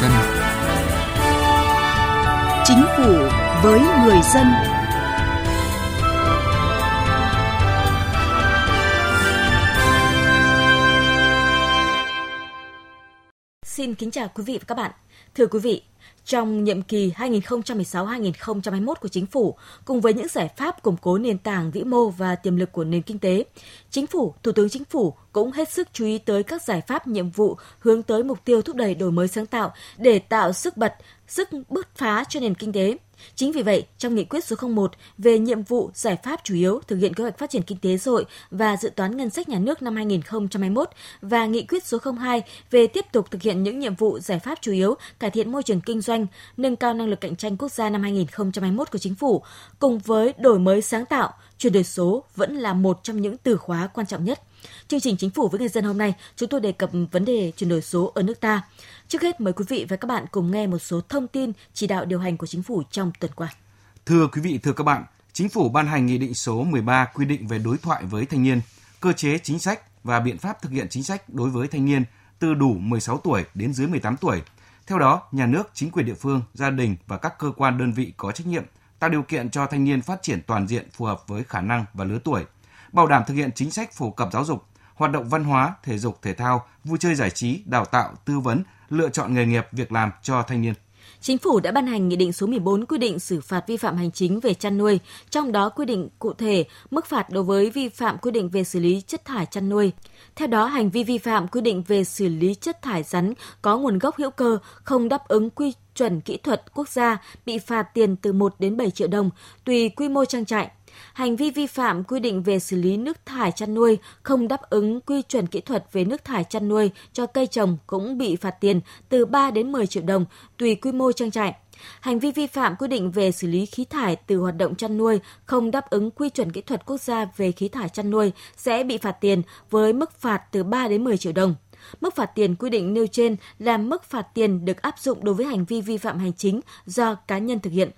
dân. Chính phủ với người dân. Xin kính chào quý vị và các bạn. Thưa quý vị, trong nhiệm kỳ 2016-2021 của chính phủ, cùng với những giải pháp củng cố nền tảng vĩ mô và tiềm lực của nền kinh tế, chính phủ, thủ tướng chính phủ cũng hết sức chú ý tới các giải pháp nhiệm vụ hướng tới mục tiêu thúc đẩy đổi mới sáng tạo để tạo sức bật, sức bứt phá cho nền kinh tế. Chính vì vậy, trong nghị quyết số 01 về nhiệm vụ giải pháp chủ yếu thực hiện kế hoạch phát triển kinh tế xã hội và dự toán ngân sách nhà nước năm 2021 và nghị quyết số 02 về tiếp tục thực hiện những nhiệm vụ giải pháp chủ yếu cải thiện môi trường kinh doanh, nâng cao năng lực cạnh tranh quốc gia năm 2021 của chính phủ, cùng với đổi mới sáng tạo, chuyển đổi số vẫn là một trong những từ khóa quan trọng nhất. Chương trình Chính phủ với người dân hôm nay, chúng tôi đề cập vấn đề chuyển đổi số ở nước ta. Trước hết mời quý vị và các bạn cùng nghe một số thông tin chỉ đạo điều hành của chính phủ trong tuần qua. Thưa quý vị, thưa các bạn, Chính phủ ban hành Nghị định số 13 quy định về đối thoại với thanh niên, cơ chế chính sách và biện pháp thực hiện chính sách đối với thanh niên từ đủ 16 tuổi đến dưới 18 tuổi. Theo đó, nhà nước, chính quyền địa phương, gia đình và các cơ quan đơn vị có trách nhiệm tạo điều kiện cho thanh niên phát triển toàn diện phù hợp với khả năng và lứa tuổi, bảo đảm thực hiện chính sách phổ cập giáo dục, hoạt động văn hóa, thể dục thể thao, vui chơi giải trí, đào tạo, tư vấn, lựa chọn nghề nghiệp, việc làm cho thanh niên. Chính phủ đã ban hành Nghị định số 14 quy định xử phạt vi phạm hành chính về chăn nuôi, trong đó quy định cụ thể mức phạt đối với vi phạm quy định về xử lý chất thải chăn nuôi. Theo đó, hành vi vi phạm quy định về xử lý chất thải rắn có nguồn gốc hữu cơ không đáp ứng quy chuẩn kỹ thuật quốc gia bị phạt tiền từ 1 đến 7 triệu đồng, tùy quy mô trang trại. Hành vi vi phạm quy định về xử lý nước thải chăn nuôi không đáp ứng quy chuẩn kỹ thuật về nước thải chăn nuôi cho cây trồng cũng bị phạt tiền từ 3 đến 10 triệu đồng, tùy quy mô trang trại. Hành vi vi phạm quy định về xử lý khí thải từ hoạt động chăn nuôi không đáp ứng quy chuẩn kỹ thuật quốc gia về khí thải chăn nuôi sẽ bị phạt tiền với mức phạt từ 3 đến 10 triệu đồng. Mức phạt tiền quy định nêu trên là mức phạt tiền được áp dụng đối với hành vi vi phạm hành chính do cá nhân thực hiện.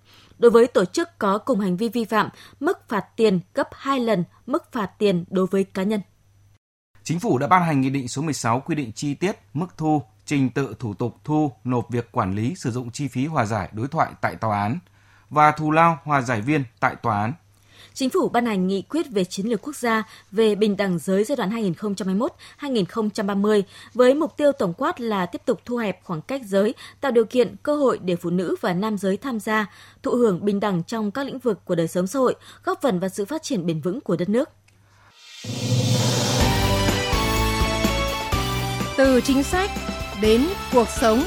Đối với tổ chức có cùng hành vi vi phạm, mức phạt tiền gấp 2 lần mức phạt tiền đối với cá nhân. Chính phủ đã ban hành Nghị định số 16 quy định chi tiết mức thu, trình tự thủ tục thu, nộp việc quản lý sử dụng chi phí hòa giải đối thoại tại tòa án và thù lao hòa giải viên tại tòa án Chính phủ ban hành nghị quyết về chiến lược quốc gia về bình đẳng giới giai đoạn 2021-2030 với mục tiêu tổng quát là tiếp tục thu hẹp khoảng cách giới, tạo điều kiện cơ hội để phụ nữ và nam giới tham gia, thụ hưởng bình đẳng trong các lĩnh vực của đời sống xã hội, góp phần vào sự phát triển bền vững của đất nước. Từ chính sách đến cuộc sống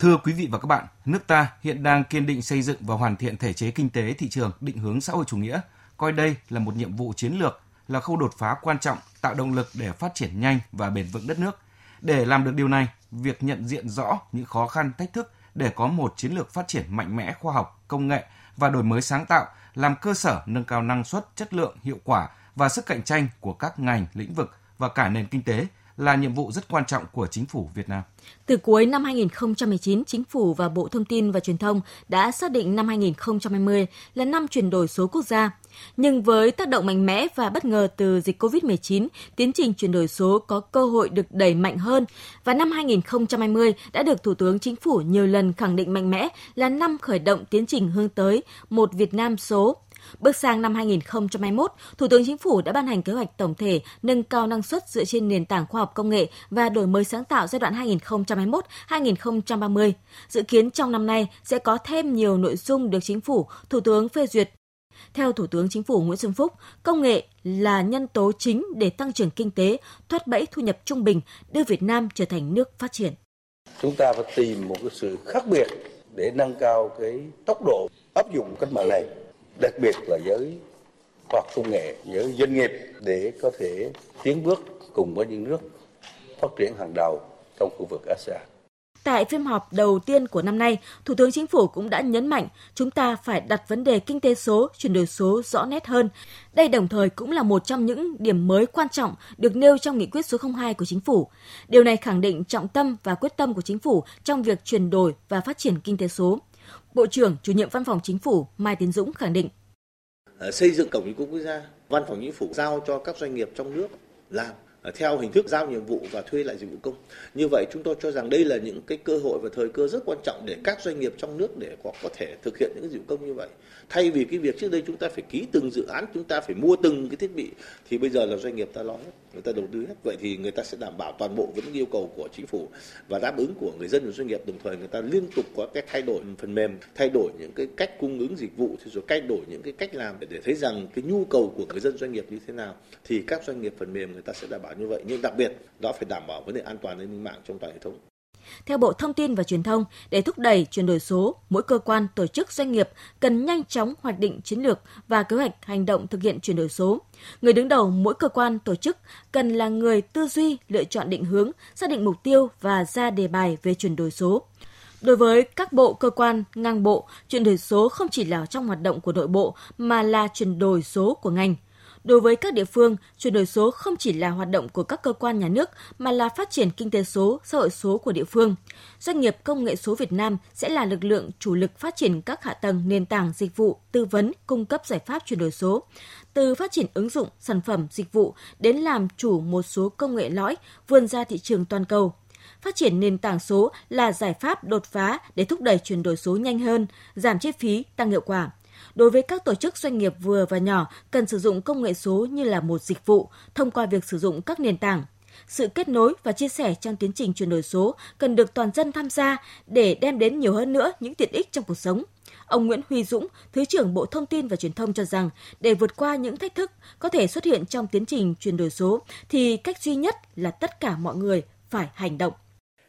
Thưa quý vị và các bạn, nước ta hiện đang kiên định xây dựng và hoàn thiện thể chế kinh tế thị trường định hướng xã hội chủ nghĩa, coi đây là một nhiệm vụ chiến lược, là khâu đột phá quan trọng tạo động lực để phát triển nhanh và bền vững đất nước. Để làm được điều này, việc nhận diện rõ những khó khăn, thách thức để có một chiến lược phát triển mạnh mẽ khoa học, công nghệ và đổi mới sáng tạo làm cơ sở nâng cao năng suất, chất lượng, hiệu quả và sức cạnh tranh của các ngành, lĩnh vực và cả nền kinh tế là nhiệm vụ rất quan trọng của chính phủ Việt Nam. Từ cuối năm 2019, Chính phủ và Bộ Thông tin và Truyền thông đã xác định năm 2020 là năm chuyển đổi số quốc gia. Nhưng với tác động mạnh mẽ và bất ngờ từ dịch COVID-19, tiến trình chuyển đổi số có cơ hội được đẩy mạnh hơn và năm 2020 đã được Thủ tướng Chính phủ nhiều lần khẳng định mạnh mẽ là năm khởi động tiến trình hướng tới một Việt Nam số Bước sang năm 2021, Thủ tướng Chính phủ đã ban hành kế hoạch tổng thể nâng cao năng suất dựa trên nền tảng khoa học công nghệ và đổi mới sáng tạo giai đoạn 2021-2030. Dự kiến trong năm nay sẽ có thêm nhiều nội dung được Chính phủ, Thủ tướng phê duyệt theo Thủ tướng Chính phủ Nguyễn Xuân Phúc, công nghệ là nhân tố chính để tăng trưởng kinh tế, thoát bẫy thu nhập trung bình, đưa Việt Nam trở thành nước phát triển. Chúng ta phải tìm một cái sự khác biệt để nâng cao cái tốc độ áp dụng cách mạng này đặc biệt là giới khoa học công nghệ, giới doanh nghiệp để có thể tiến bước cùng với những nước phát triển hàng đầu trong khu vực ASEAN. Tại phiên họp đầu tiên của năm nay, Thủ tướng Chính phủ cũng đã nhấn mạnh chúng ta phải đặt vấn đề kinh tế số, chuyển đổi số rõ nét hơn. Đây đồng thời cũng là một trong những điểm mới quan trọng được nêu trong nghị quyết số 02 của Chính phủ. Điều này khẳng định trọng tâm và quyết tâm của Chính phủ trong việc chuyển đổi và phát triển kinh tế số. Bộ trưởng, chủ nhiệm Văn phòng Chính phủ Mai Tiến Dũng khẳng định. Ờ, xây dựng cổng dịch vụ quốc gia, Văn phòng Chính phủ giao cho các doanh nghiệp trong nước làm ờ, theo hình thức giao nhiệm vụ và thuê lại dịch vụ công. Như vậy chúng tôi cho rằng đây là những cái cơ hội và thời cơ rất quan trọng để các doanh nghiệp trong nước để có có thể thực hiện những cái dịch vụ công như vậy. Thay vì cái việc trước đây chúng ta phải ký từng dự án, chúng ta phải mua từng cái thiết bị thì bây giờ là doanh nghiệp ta lo hết, người ta đầu tư hết. Vậy thì người ta sẽ đảm bảo toàn bộ với những yêu cầu của chính phủ và đáp ứng của người dân và doanh nghiệp. Đồng thời người ta liên tục có cái thay đổi phần mềm, thay đổi những cái cách cung ứng dịch vụ rồi thay đổi những cái cách làm để, để thấy rằng cái nhu cầu của người dân doanh nghiệp như thế nào thì các doanh nghiệp phần mềm người ta sẽ đảm bảo như vậy. Nhưng đặc biệt đó phải đảm bảo vấn đề an toàn an ninh mạng trong toàn hệ thống theo Bộ Thông tin và Truyền thông, để thúc đẩy chuyển đổi số, mỗi cơ quan, tổ chức, doanh nghiệp cần nhanh chóng hoạch định chiến lược và kế hoạch hành động thực hiện chuyển đổi số. Người đứng đầu mỗi cơ quan, tổ chức cần là người tư duy, lựa chọn định hướng, xác định mục tiêu và ra đề bài về chuyển đổi số. Đối với các bộ, cơ quan, ngang bộ, chuyển đổi số không chỉ là trong hoạt động của nội bộ mà là chuyển đổi số của ngành – Đối với các địa phương, chuyển đổi số không chỉ là hoạt động của các cơ quan nhà nước mà là phát triển kinh tế số, xã hội số của địa phương. Doanh nghiệp công nghệ số Việt Nam sẽ là lực lượng chủ lực phát triển các hạ tầng nền tảng dịch vụ, tư vấn, cung cấp giải pháp chuyển đổi số. Từ phát triển ứng dụng, sản phẩm, dịch vụ đến làm chủ một số công nghệ lõi vươn ra thị trường toàn cầu phát triển nền tảng số là giải pháp đột phá để thúc đẩy chuyển đổi số nhanh hơn, giảm chi phí, tăng hiệu quả đối với các tổ chức doanh nghiệp vừa và nhỏ cần sử dụng công nghệ số như là một dịch vụ thông qua việc sử dụng các nền tảng. Sự kết nối và chia sẻ trong tiến trình chuyển đổi số cần được toàn dân tham gia để đem đến nhiều hơn nữa những tiện ích trong cuộc sống. Ông Nguyễn Huy Dũng, Thứ trưởng Bộ Thông tin và Truyền thông cho rằng, để vượt qua những thách thức có thể xuất hiện trong tiến trình chuyển đổi số, thì cách duy nhất là tất cả mọi người phải hành động.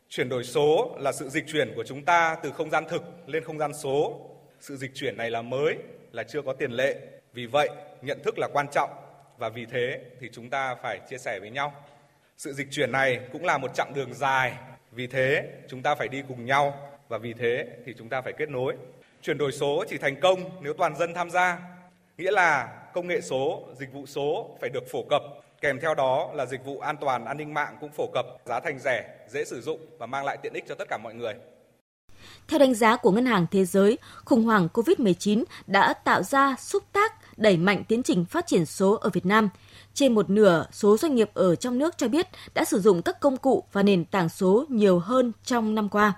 Chuyển đổi số là sự dịch chuyển của chúng ta từ không gian thực lên không gian số sự dịch chuyển này là mới, là chưa có tiền lệ. Vì vậy, nhận thức là quan trọng và vì thế thì chúng ta phải chia sẻ với nhau. Sự dịch chuyển này cũng là một chặng đường dài, vì thế chúng ta phải đi cùng nhau và vì thế thì chúng ta phải kết nối. Chuyển đổi số chỉ thành công nếu toàn dân tham gia, nghĩa là công nghệ số, dịch vụ số phải được phổ cập, kèm theo đó là dịch vụ an toàn an ninh mạng cũng phổ cập, giá thành rẻ, dễ sử dụng và mang lại tiện ích cho tất cả mọi người. Theo đánh giá của Ngân hàng Thế giới, khủng hoảng COVID-19 đã tạo ra xúc tác đẩy mạnh tiến trình phát triển số ở Việt Nam. Trên một nửa số doanh nghiệp ở trong nước cho biết đã sử dụng các công cụ và nền tảng số nhiều hơn trong năm qua.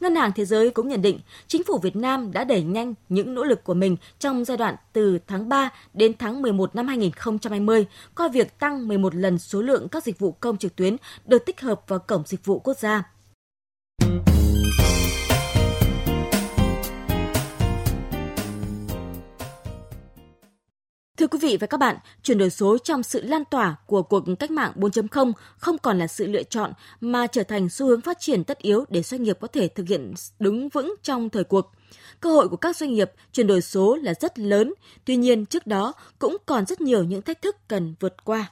Ngân hàng Thế giới cũng nhận định chính phủ Việt Nam đã đẩy nhanh những nỗ lực của mình trong giai đoạn từ tháng 3 đến tháng 11 năm 2020 qua việc tăng 11 lần số lượng các dịch vụ công trực tuyến được tích hợp vào Cổng Dịch vụ Quốc gia. Quý vị và các bạn, chuyển đổi số trong sự lan tỏa của cuộc cách mạng 4.0 không còn là sự lựa chọn mà trở thành xu hướng phát triển tất yếu để doanh nghiệp có thể thực hiện đứng vững trong thời cuộc. Cơ hội của các doanh nghiệp chuyển đổi số là rất lớn, tuy nhiên trước đó cũng còn rất nhiều những thách thức cần vượt qua.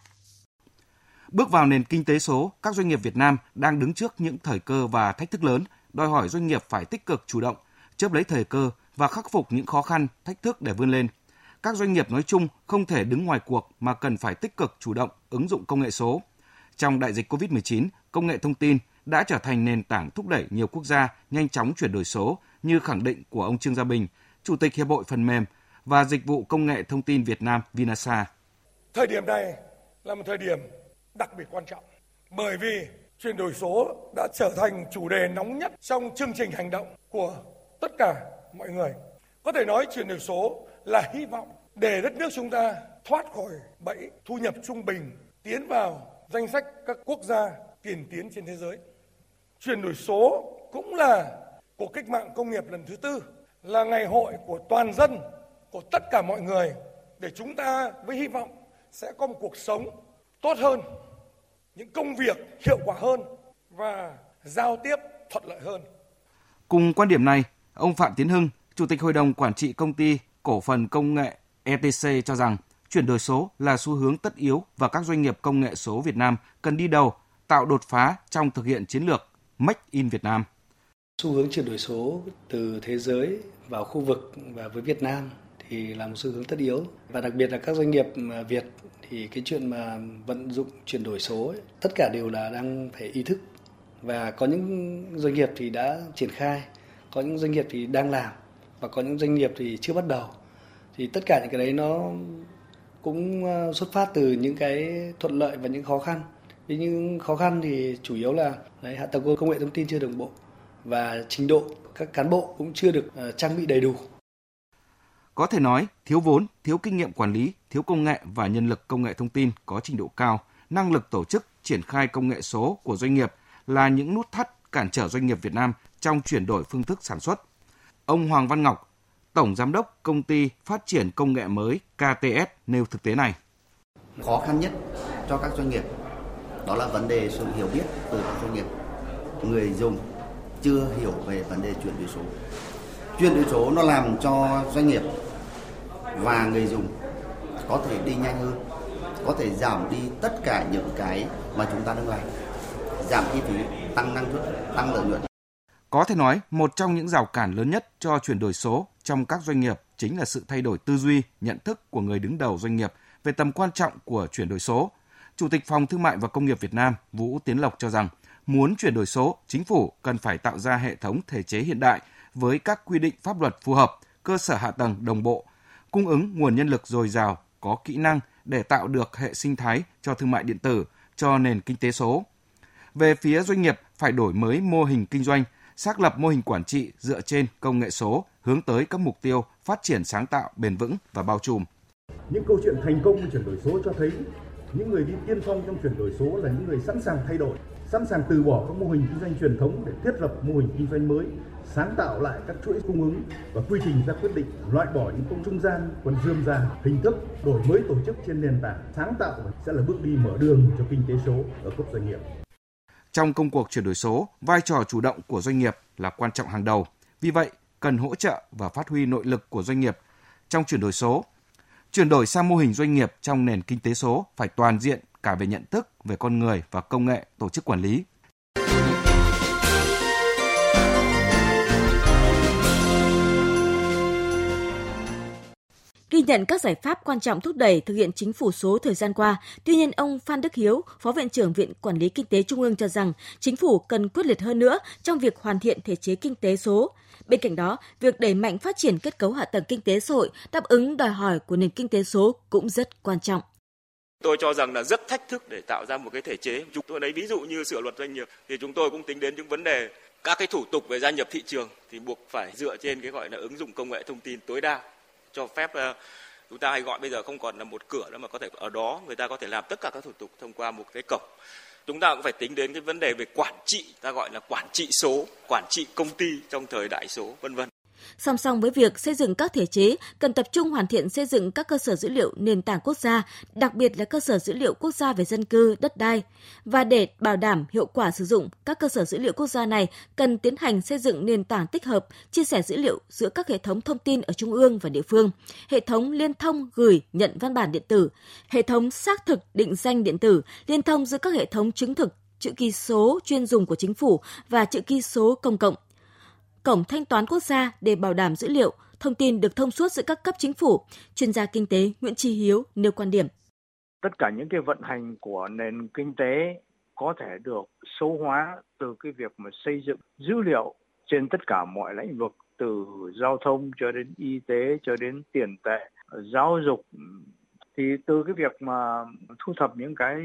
Bước vào nền kinh tế số, các doanh nghiệp Việt Nam đang đứng trước những thời cơ và thách thức lớn, đòi hỏi doanh nghiệp phải tích cực chủ động, chớp lấy thời cơ và khắc phục những khó khăn, thách thức để vươn lên – các doanh nghiệp nói chung không thể đứng ngoài cuộc mà cần phải tích cực chủ động ứng dụng công nghệ số. Trong đại dịch COVID-19, công nghệ thông tin đã trở thành nền tảng thúc đẩy nhiều quốc gia nhanh chóng chuyển đổi số như khẳng định của ông Trương Gia Bình, Chủ tịch Hiệp hội Phần mềm và Dịch vụ Công nghệ Thông tin Việt Nam Vinasa. Thời điểm này là một thời điểm đặc biệt quan trọng bởi vì chuyển đổi số đã trở thành chủ đề nóng nhất trong chương trình hành động của tất cả mọi người. Có thể nói chuyển đổi số là hy vọng để đất nước chúng ta thoát khỏi bẫy thu nhập trung bình tiến vào danh sách các quốc gia tiền tiến trên thế giới. Chuyển đổi số cũng là cuộc cách mạng công nghiệp lần thứ tư, là ngày hội của toàn dân, của tất cả mọi người để chúng ta với hy vọng sẽ có một cuộc sống tốt hơn, những công việc hiệu quả hơn và giao tiếp thuận lợi hơn. Cùng quan điểm này, ông Phạm Tiến Hưng, Chủ tịch Hội đồng Quản trị Công ty Cổ phần Công nghệ ETC cho rằng chuyển đổi số là xu hướng tất yếu và các doanh nghiệp công nghệ số Việt Nam cần đi đầu, tạo đột phá trong thực hiện chiến lược Make in Việt Nam. Xu hướng chuyển đổi số từ thế giới vào khu vực và với Việt Nam thì là một xu hướng tất yếu. Và đặc biệt là các doanh nghiệp à, Việt thì cái chuyện mà vận dụng chuyển đổi số ấy, tất cả đều là đang phải ý thức. Và có những doanh nghiệp thì đã triển khai, có những doanh nghiệp thì đang làm và có những doanh nghiệp thì chưa bắt đầu thì tất cả những cái đấy nó cũng ờ, xuất phát từ những cái thuận lợi và những khó khăn. thế những khó khăn thì chủ yếu là đấy, hạ tầng công nghệ thông tin chưa đồng bộ và trình độ các cán bộ cũng chưa được uh, trang bị đầy đủ. Có thể nói, thiếu vốn, thiếu kinh nghiệm quản lý, thiếu công nghệ và nhân lực công nghệ thông tin có trình độ cao, năng lực tổ chức triển khai công nghệ số của doanh nghiệp là những nút thắt cản trở doanh nghiệp Việt Nam trong chuyển đổi phương thức sản xuất. Ông Hoàng Văn Ngọc, Tổng Giám đốc Công ty Phát triển Công nghệ mới KTS nêu thực tế này. Khó khăn nhất cho các doanh nghiệp đó là vấn đề sự hiểu biết từ các doanh nghiệp. Người dùng chưa hiểu về vấn đề chuyển đổi số. Chuyển đổi số nó làm cho doanh nghiệp và người dùng có thể đi nhanh hơn, có thể giảm đi tất cả những cái mà chúng ta đang làm. Giảm chi phí, tăng năng suất, tăng lợi nhuận. Có thể nói, một trong những rào cản lớn nhất cho chuyển đổi số trong các doanh nghiệp chính là sự thay đổi tư duy, nhận thức của người đứng đầu doanh nghiệp về tầm quan trọng của chuyển đổi số. Chủ tịch Phòng Thương mại và Công nghiệp Việt Nam Vũ Tiến Lộc cho rằng, muốn chuyển đổi số, chính phủ cần phải tạo ra hệ thống thể chế hiện đại với các quy định pháp luật phù hợp, cơ sở hạ tầng đồng bộ, cung ứng nguồn nhân lực dồi dào, có kỹ năng để tạo được hệ sinh thái cho thương mại điện tử, cho nền kinh tế số. Về phía doanh nghiệp phải đổi mới mô hình kinh doanh, xác lập mô hình quản trị dựa trên công nghệ số, hướng tới các mục tiêu phát triển sáng tạo, bền vững và bao trùm. Những câu chuyện thành công của chuyển đổi số cho thấy những người đi tiên phong trong chuyển đổi số là những người sẵn sàng thay đổi, sẵn sàng từ bỏ các mô hình kinh doanh truyền thống để thiết lập mô hình kinh doanh mới, sáng tạo lại các chuỗi cung ứng và quy trình ra quyết định loại bỏ những công trung gian còn dườm già hình thức đổi mới tổ chức trên nền tảng sáng tạo sẽ là bước đi mở đường cho kinh tế số ở cấp doanh nghiệp trong công cuộc chuyển đổi số, vai trò chủ động của doanh nghiệp là quan trọng hàng đầu. Vì vậy, cần hỗ trợ và phát huy nội lực của doanh nghiệp trong chuyển đổi số. Chuyển đổi sang mô hình doanh nghiệp trong nền kinh tế số phải toàn diện cả về nhận thức, về con người và công nghệ, tổ chức quản lý. Ghi nhận các giải pháp quan trọng thúc đẩy thực hiện chính phủ số thời gian qua, tuy nhiên ông Phan Đức Hiếu, Phó Viện trưởng Viện Quản lý Kinh tế Trung ương cho rằng chính phủ cần quyết liệt hơn nữa trong việc hoàn thiện thể chế kinh tế số. Bên cạnh đó, việc đẩy mạnh phát triển kết cấu hạ tầng kinh tế xã hội đáp ứng đòi hỏi của nền kinh tế số cũng rất quan trọng. Tôi cho rằng là rất thách thức để tạo ra một cái thể chế. Chúng tôi lấy ví dụ như sửa luật doanh nghiệp thì chúng tôi cũng tính đến những vấn đề các cái thủ tục về gia nhập thị trường thì buộc phải dựa trên cái gọi là ứng dụng công nghệ thông tin tối đa cho phép ờ, chúng ta hay gọi bây giờ không còn là một cửa nữa mà có thể ở đó, người ta có thể làm tất cả các thủ tục thông qua một cái cổng. Chúng ta cũng phải tính đến cái vấn đề về quản trị, ta gọi là quản trị số, quản trị công ty trong thời đại số, vân vân. Song song với việc xây dựng các thể chế, cần tập trung hoàn thiện xây dựng các cơ sở dữ liệu nền tảng quốc gia, đặc biệt là cơ sở dữ liệu quốc gia về dân cư, đất đai. Và để bảo đảm hiệu quả sử dụng các cơ sở dữ liệu quốc gia này, cần tiến hành xây dựng nền tảng tích hợp, chia sẻ dữ liệu giữa các hệ thống thông tin ở trung ương và địa phương, hệ thống liên thông gửi nhận văn bản điện tử, hệ thống xác thực định danh điện tử, liên thông giữa các hệ thống chứng thực chữ ký số chuyên dùng của chính phủ và chữ ký số công cộng cổng thanh toán quốc gia để bảo đảm dữ liệu, thông tin được thông suốt giữa các cấp chính phủ. Chuyên gia kinh tế Nguyễn Tri Hiếu nêu quan điểm. Tất cả những cái vận hành của nền kinh tế có thể được số hóa từ cái việc mà xây dựng dữ liệu trên tất cả mọi lĩnh vực từ giao thông cho đến y tế cho đến tiền tệ giáo dục thì từ cái việc mà thu thập những cái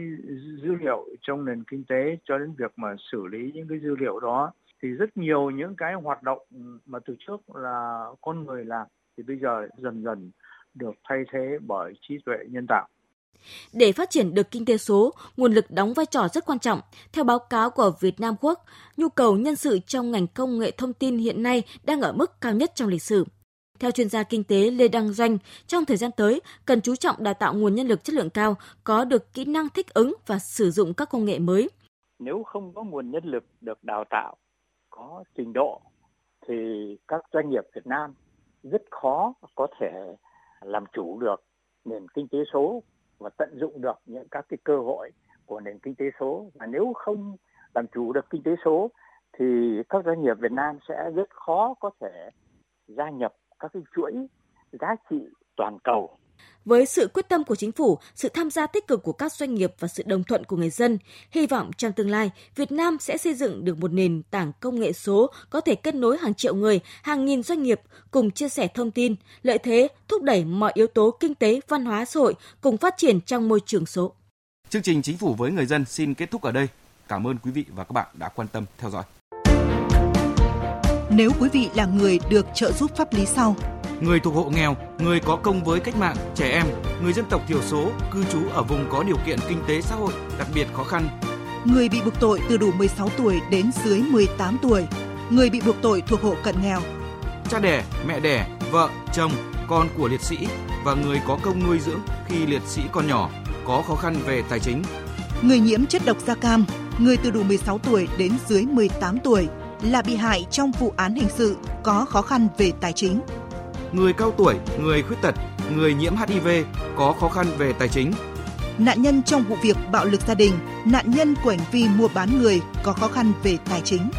dữ liệu trong nền kinh tế cho đến việc mà xử lý những cái dữ liệu đó thì rất nhiều những cái hoạt động mà từ trước là con người làm thì bây giờ dần dần được thay thế bởi trí tuệ nhân tạo. Để phát triển được kinh tế số, nguồn lực đóng vai trò rất quan trọng. Theo báo cáo của Việt Nam Quốc, nhu cầu nhân sự trong ngành công nghệ thông tin hiện nay đang ở mức cao nhất trong lịch sử. Theo chuyên gia kinh tế Lê Đăng Doanh, trong thời gian tới, cần chú trọng đào tạo nguồn nhân lực chất lượng cao, có được kỹ năng thích ứng và sử dụng các công nghệ mới. Nếu không có nguồn nhân lực được đào tạo có trình độ thì các doanh nghiệp Việt Nam rất khó có thể làm chủ được nền kinh tế số và tận dụng được những các cái cơ hội của nền kinh tế số. Và nếu không làm chủ được kinh tế số thì các doanh nghiệp Việt Nam sẽ rất khó có thể gia nhập các cái chuỗi giá trị toàn cầu với sự quyết tâm của chính phủ, sự tham gia tích cực của các doanh nghiệp và sự đồng thuận của người dân, hy vọng trong tương lai, Việt Nam sẽ xây dựng được một nền tảng công nghệ số có thể kết nối hàng triệu người, hàng nghìn doanh nghiệp cùng chia sẻ thông tin, lợi thế, thúc đẩy mọi yếu tố kinh tế, văn hóa xã hội cùng phát triển trong môi trường số. Chương trình Chính phủ với người dân xin kết thúc ở đây. Cảm ơn quý vị và các bạn đã quan tâm theo dõi. Nếu quý vị là người được trợ giúp pháp lý sau, người thuộc hộ nghèo, người có công với cách mạng, trẻ em, người dân tộc thiểu số, cư trú ở vùng có điều kiện kinh tế xã hội đặc biệt khó khăn, người bị buộc tội từ đủ 16 tuổi đến dưới 18 tuổi, người bị buộc tội thuộc hộ cận nghèo, cha đẻ, mẹ đẻ, vợ, chồng, con của liệt sĩ và người có công nuôi dưỡng khi liệt sĩ còn nhỏ, có khó khăn về tài chính. Người nhiễm chất độc da cam, người từ đủ 16 tuổi đến dưới 18 tuổi là bị hại trong vụ án hình sự có khó khăn về tài chính. Người cao tuổi, người khuyết tật, người nhiễm HIV có khó khăn về tài chính. Nạn nhân trong vụ việc bạo lực gia đình, nạn nhân của hành vi mua bán người có khó khăn về tài chính.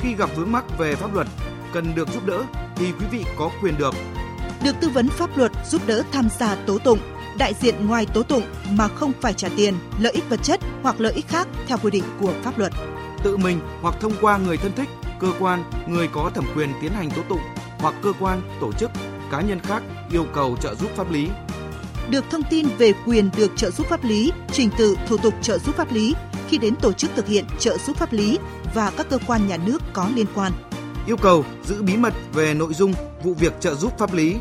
Khi gặp vướng mắc về pháp luật, cần được giúp đỡ thì quý vị có quyền được được tư vấn pháp luật giúp đỡ tham gia tố tụng, đại diện ngoài tố tụng mà không phải trả tiền, lợi ích vật chất hoặc lợi ích khác theo quy định của pháp luật. Tự mình hoặc thông qua người thân thích, cơ quan, người có thẩm quyền tiến hành tố tụng hoặc cơ quan, tổ chức, cá nhân khác yêu cầu trợ giúp pháp lý. Được thông tin về quyền được trợ giúp pháp lý, trình tự thủ tục trợ giúp pháp lý khi đến tổ chức thực hiện trợ giúp pháp lý và các cơ quan nhà nước có liên quan. Yêu cầu giữ bí mật về nội dung vụ việc trợ giúp pháp lý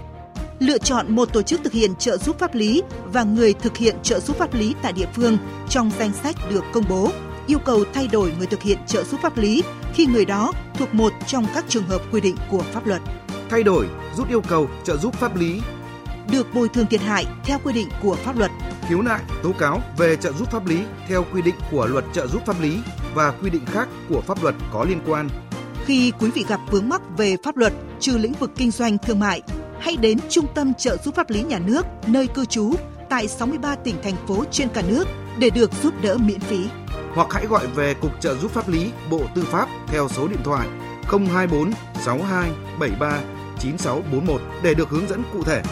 lựa chọn một tổ chức thực hiện trợ giúp pháp lý và người thực hiện trợ giúp pháp lý tại địa phương trong danh sách được công bố, yêu cầu thay đổi người thực hiện trợ giúp pháp lý khi người đó thuộc một trong các trường hợp quy định của pháp luật. Thay đổi, rút yêu cầu trợ giúp pháp lý được bồi thường thiệt hại theo quy định của pháp luật. Khiếu nại, tố cáo về trợ giúp pháp lý theo quy định của luật trợ giúp pháp lý và quy định khác của pháp luật có liên quan. Khi quý vị gặp vướng mắc về pháp luật trừ lĩnh vực kinh doanh thương mại, hãy đến Trung tâm trợ giúp pháp lý nhà nước nơi cư trú tại 63 tỉnh thành phố trên cả nước để được giúp đỡ miễn phí. Hoặc hãy gọi về Cục trợ giúp pháp lý Bộ Tư pháp theo số điện thoại 024 62 73 9641 để được hướng dẫn cụ thể.